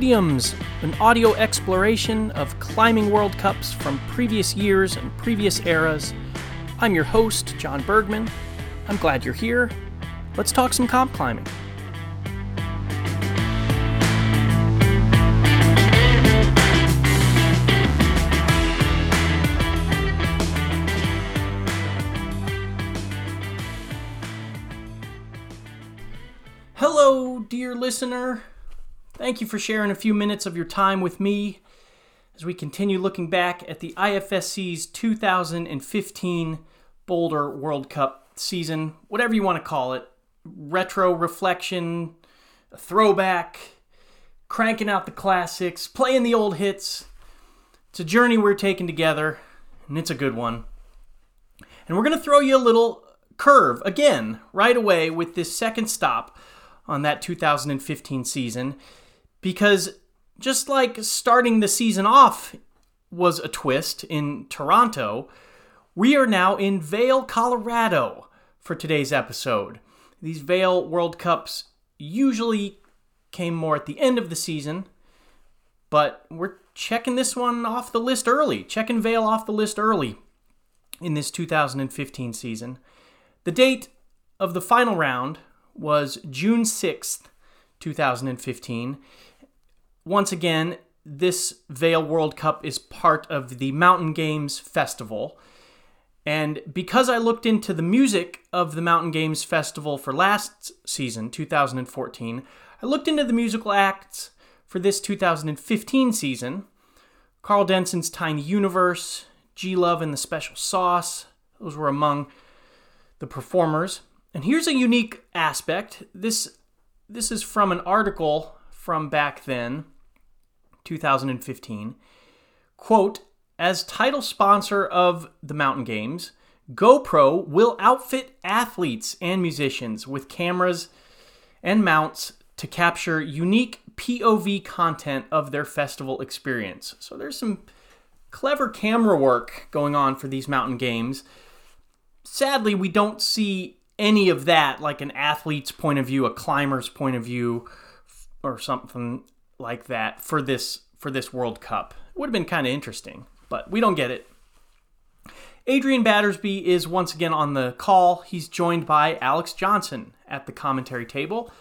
Podiums, an audio exploration of climbing World Cups from previous years and previous eras. I'm your host, John Bergman. I'm glad you're here. Let's talk some comp climbing. Hello, dear listener. Thank you for sharing a few minutes of your time with me as we continue looking back at the IFSC's 2015 Boulder World Cup season, whatever you want to call it. Retro reflection, throwback, cranking out the classics, playing the old hits. It's a journey we're taking together, and it's a good one. And we're going to throw you a little curve again right away with this second stop on that 2015 season because just like starting the season off was a twist in Toronto, we are now in Vail, Colorado for today's episode. These Vail World Cups usually came more at the end of the season, but we're checking this one off the list early, checking Vail off the list early in this 2015 season. The date of the final round was June 6th, 2015. Once again, this Vail World Cup is part of the Mountain Games Festival. And because I looked into the music of the Mountain Games Festival for last season, 2014, I looked into the musical acts for this 2015 season. Karl Denson's Tiny Universe, G Love and the Special Sauce, those were among the performers. And here's a unique aspect. This this is from an article from back then, 2015. Quote, as title sponsor of the Mountain Games, GoPro will outfit athletes and musicians with cameras and mounts to capture unique POV content of their festival experience. So there's some clever camera work going on for these mountain games. Sadly, we don't see any of that, like an athlete's point of view, a climber's point of view, or something like that for this for this World Cup. It would have been kind of interesting, but we don't get it. Adrian Battersby is once again on the call. He's joined by Alex Johnson at the commentary table.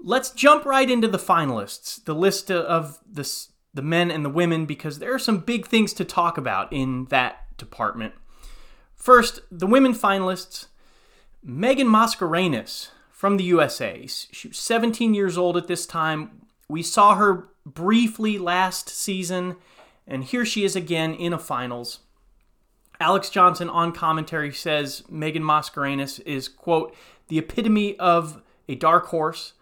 Let's jump right into the finalists, the list of the, the men and the women, because there are some big things to talk about in that department. First, the women finalists Megan Mascarenas from the USA. She was 17 years old at this time. We saw her briefly last season, and here she is again in a finals. Alex Johnson on commentary says Megan Mascarenas is, quote, the epitome of a dark horse.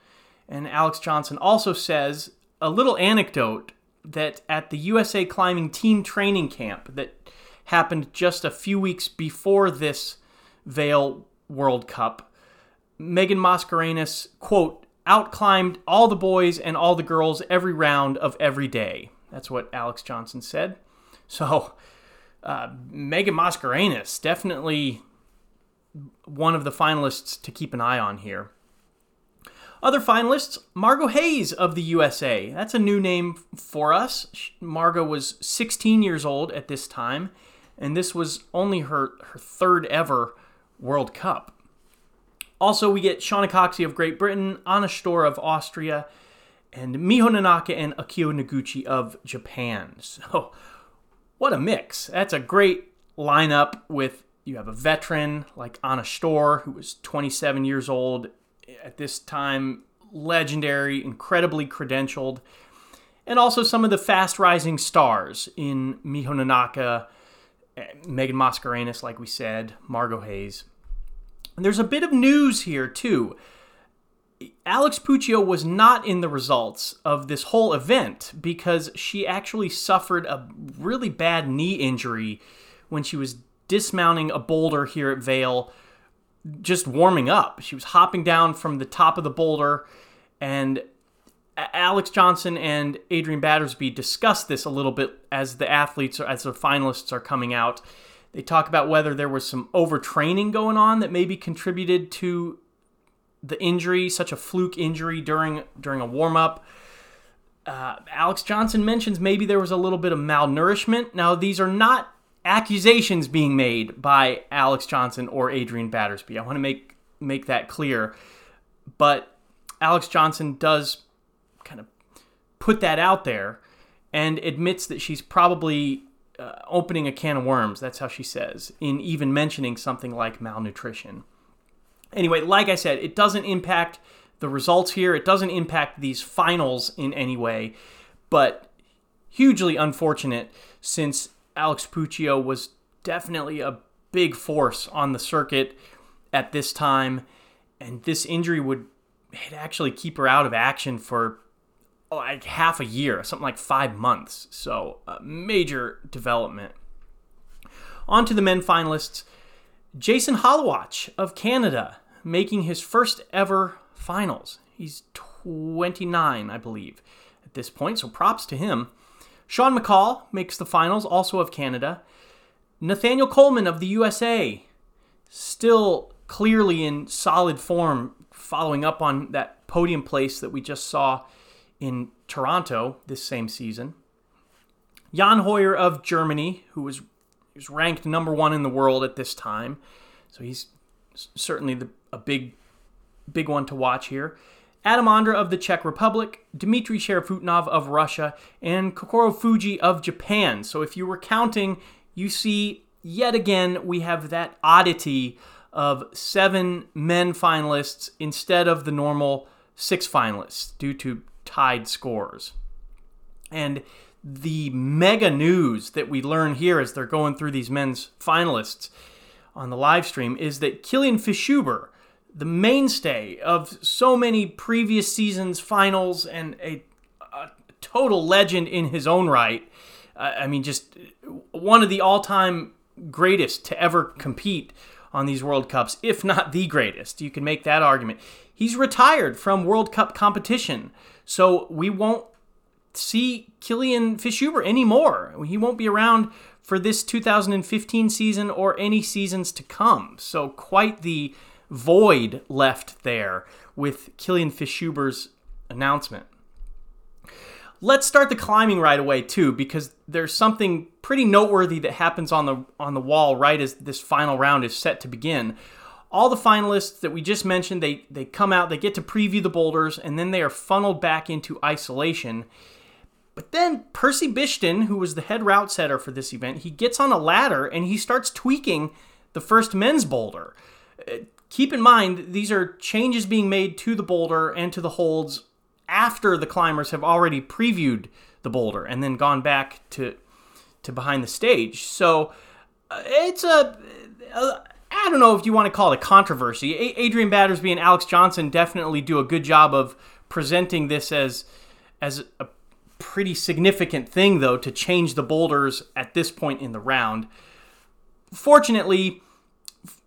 And Alex Johnson also says a little anecdote that at the USA Climbing Team Training Camp that happened just a few weeks before this Vail World Cup, Megan Mascarenas, quote, outclimbed all the boys and all the girls every round of every day. That's what Alex Johnson said. So, uh, Megan Mascarenas, definitely one of the finalists to keep an eye on here. Other finalists, Margo Hayes of the USA. That's a new name for us. Margo was 16 years old at this time, and this was only her, her third ever World Cup. Also, we get Shauna Coxsey of Great Britain, Anna Stöhr of Austria, and Miho Nonaka and Akiyo Noguchi of Japan. So, what a mix. That's a great lineup with you have a veteran like Anna Stöhr, who was 27 years old at this time, legendary, incredibly credentialed, and also some of the fast rising stars in Miho Nonaka Megan Mascarenas, like we said, Margo Hayes. And there's a bit of news here, too. Alex Puccio was not in the results of this whole event because she actually suffered a really bad knee injury when she was dismounting a boulder here at Vail, just warming up. She was hopping down from the top of the boulder, and Alex Johnson and Adrian Battersby discuss this a little bit as the athletes, as the finalists are coming out. They talk about whether there was some overtraining going on that maybe contributed to the injury, such a fluke injury during during a warm up. Uh, Alex Johnson mentions maybe there was a little bit of malnourishment. Now, these are not accusations being made by Alex Johnson or Adrian Battersby. I want to make make that clear. But Alex Johnson does put that out there and admits that she's probably uh, opening a can of worms. That's how she says, in even mentioning something like malnutrition. Anyway, like I said, it doesn't impact the results here. It doesn't impact these finals in any way, but hugely unfortunate since Alex Puccio was definitely a big force on the circuit at this time, and this injury would actually keep her out of action for Oh, like half a year, something like five months. So, a major development. On to the men finalists. Jason Holowach of Canada making his first ever finals. He's 29, I believe, at this point, so props to him. Sean McColl makes the finals, also of Canada. Nathaniel Coleman of the USA, still clearly in solid form, following up on that podium place that we just saw in Toronto this same season. Jan Hojer of Germany, who was, was ranked number one in the world at this time, so he's certainly the, a big big one to watch here. Adam Ondra of the Czech Republic, Dmitry Sharafutdinov of Russia, and Kokoro Fujii of Japan. So if you were counting, you see yet again we have that oddity of seven men finalists instead of the normal six finalists due to tied scores. And the mega news that we learn here as they're going through these men's finalists on the live stream is that Kilian Fischhuber the mainstay of so many previous seasons finals and a, a total legend in his own right. Uh, I mean, just one of the all-time greatest to ever compete on these World Cups, if not the greatest. You can make that argument. He's retired from World Cup competition, so we won't see Kilian Fischhuber anymore. He won't be around for this 2015 season or any seasons to come. So quite the void left there with Kilian Fischhuber's announcement. Let's start the climbing right away too, because there's something pretty noteworthy that happens on the on the wall right as this final round is set to begin. All the finalists that we just mentioned, they they come out, they get to preview the boulders, and then they are funneled back into isolation. But then Percy Bishton, who was the head route setter for this event, he gets on a ladder and he starts tweaking the first men's boulder uh, keep in mind these are changes being made to the boulder and to the holds after the climbers have already previewed the boulder and then gone back to to behind the stage. So uh, it's a, I don't know if you want to call it a controversy. A- Adrian Battersby and Alex Johnson definitely do a good job of presenting this as as a pretty significant thing though to change the boulders at this point in the round. Fortunately,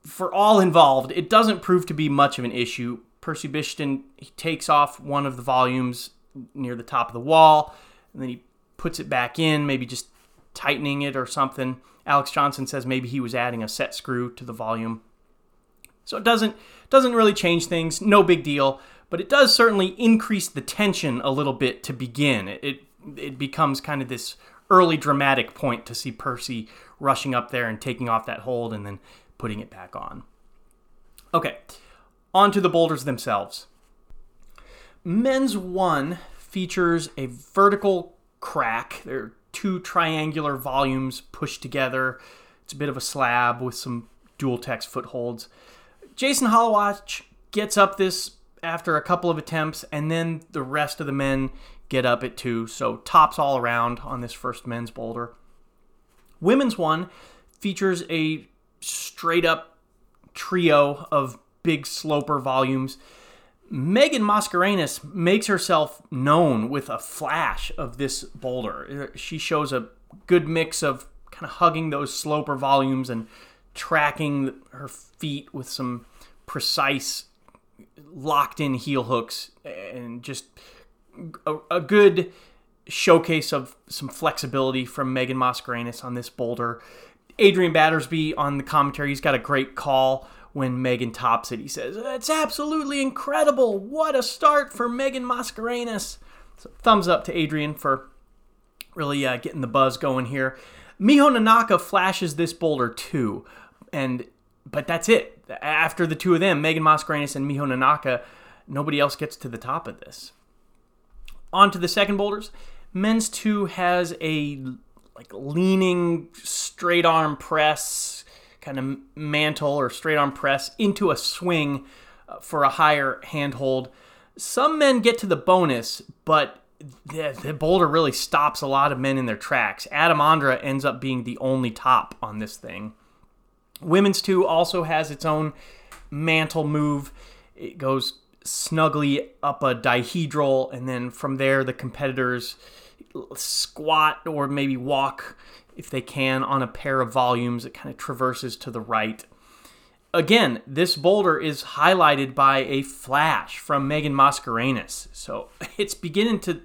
for all involved, it doesn't prove to be much of an issue. Percy Bishton he takes off one of the volumes near the top of the wall, and then he puts it back in, maybe just tightening it or something. Alex Johnson says maybe he was adding a set screw to the volume. So it doesn't doesn't really change things, no big deal, but it does certainly increase the tension a little bit to begin. It it, it becomes kind of this early dramatic point to see Percy rushing up there and taking off that hold and then putting it back on. Okay, on to the boulders themselves. Men's one features a vertical crack. There are two triangular volumes pushed together. It's a bit of a slab with some dual text footholds. Jason Holowach gets up this after a couple of attempts, and then the rest of the men get up it too. So tops all around on this first men's boulder. Women's one features a straight up trio of big sloper volumes. Megan Mascarenas makes herself known with a flash of this boulder. She shows a good mix of kind of hugging those sloper volumes and tracking her feet with some precise locked in heel hooks and just a, a good showcase of some flexibility from Megan Mascarenas on this boulder. Adrian Battersby on the commentary, he's got a great call when Megan tops it. He says, It's absolutely incredible. What a start for Megan Mascarenas. So thumbs up to Adrian for really uh, getting the buzz going here. Miho Nonaka flashes this boulder too, and but that's it. After the two of them, Megan Mascarenas and Miho Nonaka, nobody else gets to the top of this. On to the second boulders. Men's two has a like leaning straight arm press, kind of mantle or straight arm press into a swing uh, for a higher handhold. Some men get to the bonus, but the, the, boulder really stops a lot of men in their tracks. Adam Ondra ends up being the only top on this thing. Women's two also has its own mantle move. It goes snugly up a dihedral, and then from there, the competitors squat or maybe walk if they can on a pair of volumes. It kind of traverses to the right. Again, this boulder is highlighted by a flash from Megan Mascarenas. So it's beginning to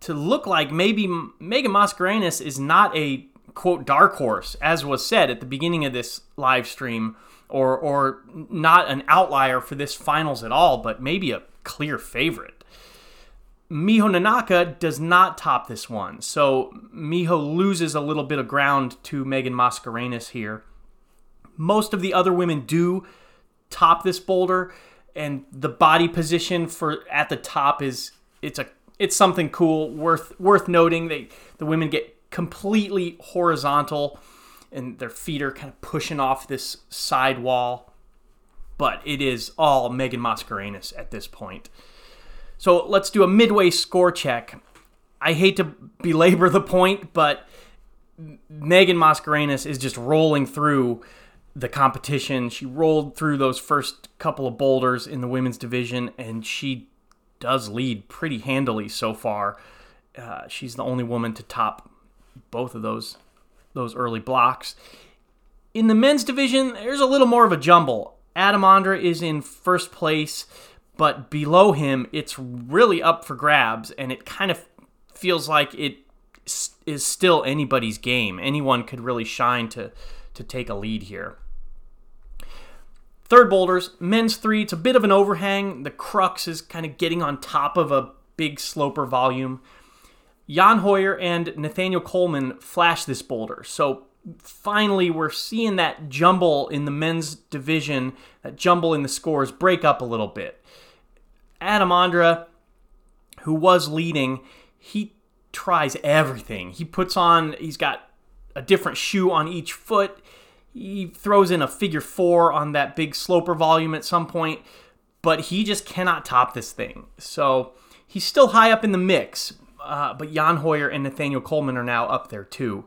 to look like maybe Megan Mascarenas is not a quote dark horse, as was said at the beginning of this live stream, or or not an outlier for this finals at all, but maybe a clear favorite. Miho Nonaka does not top this one, so Miho loses a little bit of ground to Megan Mascarenas here. Most of the other women do top this boulder, and the body position for at the top is it's a it's something cool worth worth noting. They the women get completely horizontal and their feet are kind of pushing off this side wall. But it is all Megan Mascarenas at this point. So let's do a midway score check. I hate to belabor the point, but Megan Mascarenas is just rolling through the competition. She rolled through those first couple of boulders in the women's division, and she does lead pretty handily so far. Uh, she's the only woman to top both of those those early blocks. In the men's division, there's a little more of a jumble. Adam Ondra is in first place, but below him, it's really up for grabs, and it kind of feels like it is still anybody's game. Anyone could really shine to to take a lead here. Third boulders, men's three, it's a bit of an overhang. The crux is kind of getting on top of a big sloper volume. Jan Hojer and Nathaniel Coleman flash this boulder. So finally, we're seeing that jumble in the men's division, that jumble in the scores break up a little bit. Adam Ondra, who was leading, he tries everything. He puts on, he's got a different shoe on each foot. He throws in a figure four on that big sloper volume at some point, but he just cannot top this thing. So he's still high up in the mix, uh, but Jan Hojer and Nathaniel Coleman are now up there too.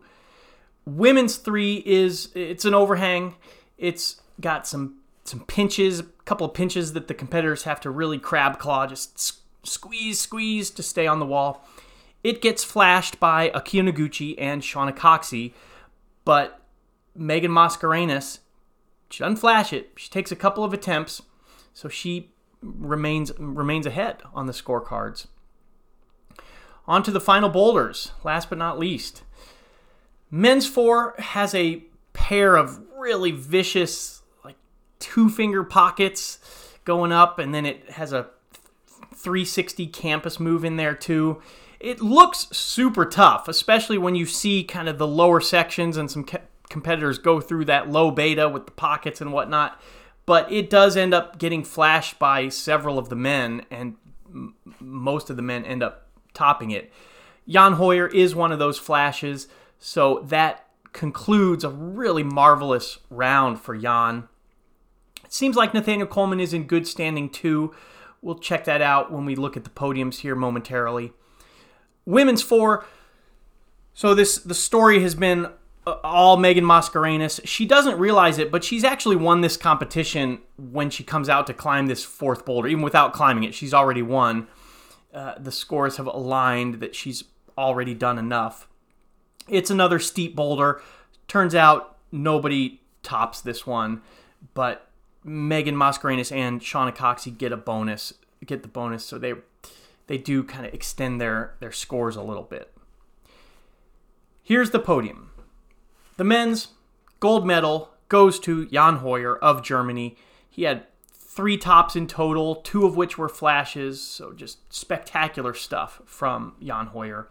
Women's three is it's an overhang. It's got some some pinches, a couple of pinches that the competitors have to really crab claw, just squeeze, squeeze to stay on the wall. It gets flashed by Akiyo Noguchi and Shauna Coxsey, but Megan Mascarenas, she doesn't flash it. She takes a couple of attempts, so she remains remains ahead on the scorecards. On to the final boulders, last but not least. Men's four has a pair of really vicious, two finger pockets going up, and then it has a 360 campus move in there too. It looks super tough, especially when you see kind of the lower sections and some competitors go through that low beta with the pockets and whatnot. But it does end up getting flashed by several of the men, and m- most of the men end up topping it. Jan Hojer is one of those flashes, so that concludes a really marvelous round for Jan. Seems like Nathaniel Coleman is in good standing too. We'll check that out when we look at the podiums here momentarily. Women's four. So this the story has been all Megan Mascarenas. She doesn't realize it, but she's actually won this competition when she comes out to climb this fourth boulder. Even without climbing it, she's already won. Uh, the scores have aligned that she's already done enough. It's another steep boulder. Turns out nobody tops this one, but Megan Mascarenas and Shauna Coxsey get a bonus, get the bonus, so they they do kind of extend their their scores a little bit. Here's the podium. The men's gold medal goes to Jan Hojer of Germany. He had three tops in total, two of which were flashes. So just spectacular stuff from Jan Hojer.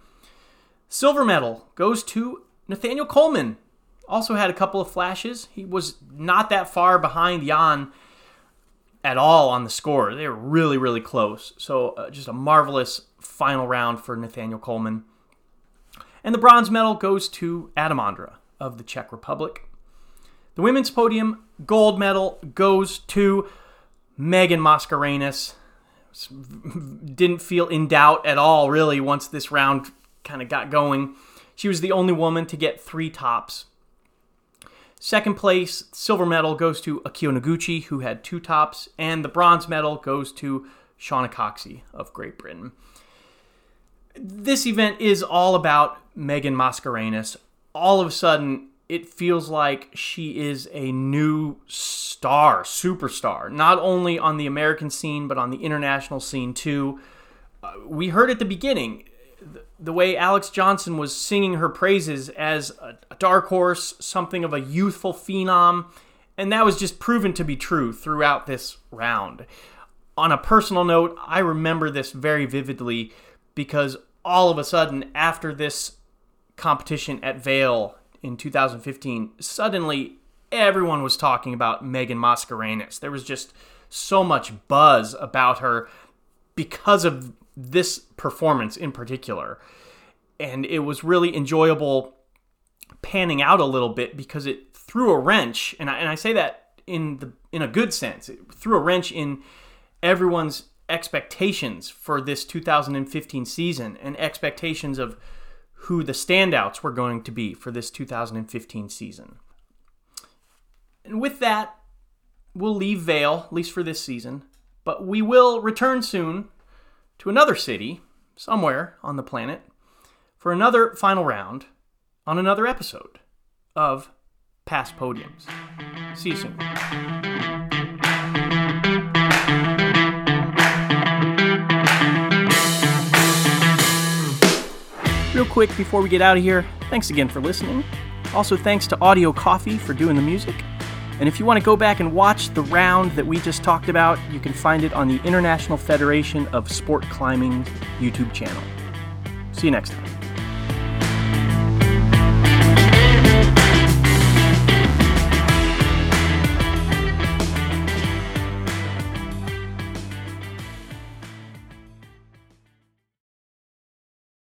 Silver medal goes to Nathaniel Coleman. Also had a couple of flashes. He was not that far behind Jan at all on the score. They were really, really close. So uh, just a marvelous final round for Nathaniel Coleman. And the bronze medal goes to Adam Ondra of the Czech Republic. The women's podium gold medal goes to Megan Mascarenas. Didn't feel in doubt at all, really, once this round kind of got going. She was the only woman to get three tops. Second place, silver medal goes to Akiyo Noguchi, who had two tops, and the bronze medal goes to Shauna Coxsey of Great Britain. This event is all about Megan Mascarenas. All of a sudden, it feels like she is a new star, superstar, not only on the American scene, but on the international scene too. Uh, we heard at the beginning the way Alex Johnson was singing her praises as a, a dark horse, something of a youthful phenom, and that was just proven to be true throughout this round. On a personal note, I remember this very vividly because all of a sudden, after this competition at Vail in 2015, suddenly everyone was talking about Megan Mascarenas. There was just so much buzz about her because of this performance in particular. And it was really enjoyable panning out a little bit because it threw a wrench, and I, and I say that in the in a good sense. It threw a wrench in everyone's expectations for this 2015 season and expectations of who the standouts were going to be for this 2015 season. And with that, we'll leave Vail, at least for this season, but we will return soon to another city somewhere on the planet for another final round on another episode of Past Podiums. See you soon. Real quick before we get out of here, thanks again for listening. Also, thanks to Audio Coffee for doing the music. And if you want to go back and watch the round that we just talked about, you can find it on the International Federation of Sport Climbing YouTube channel. See you next time.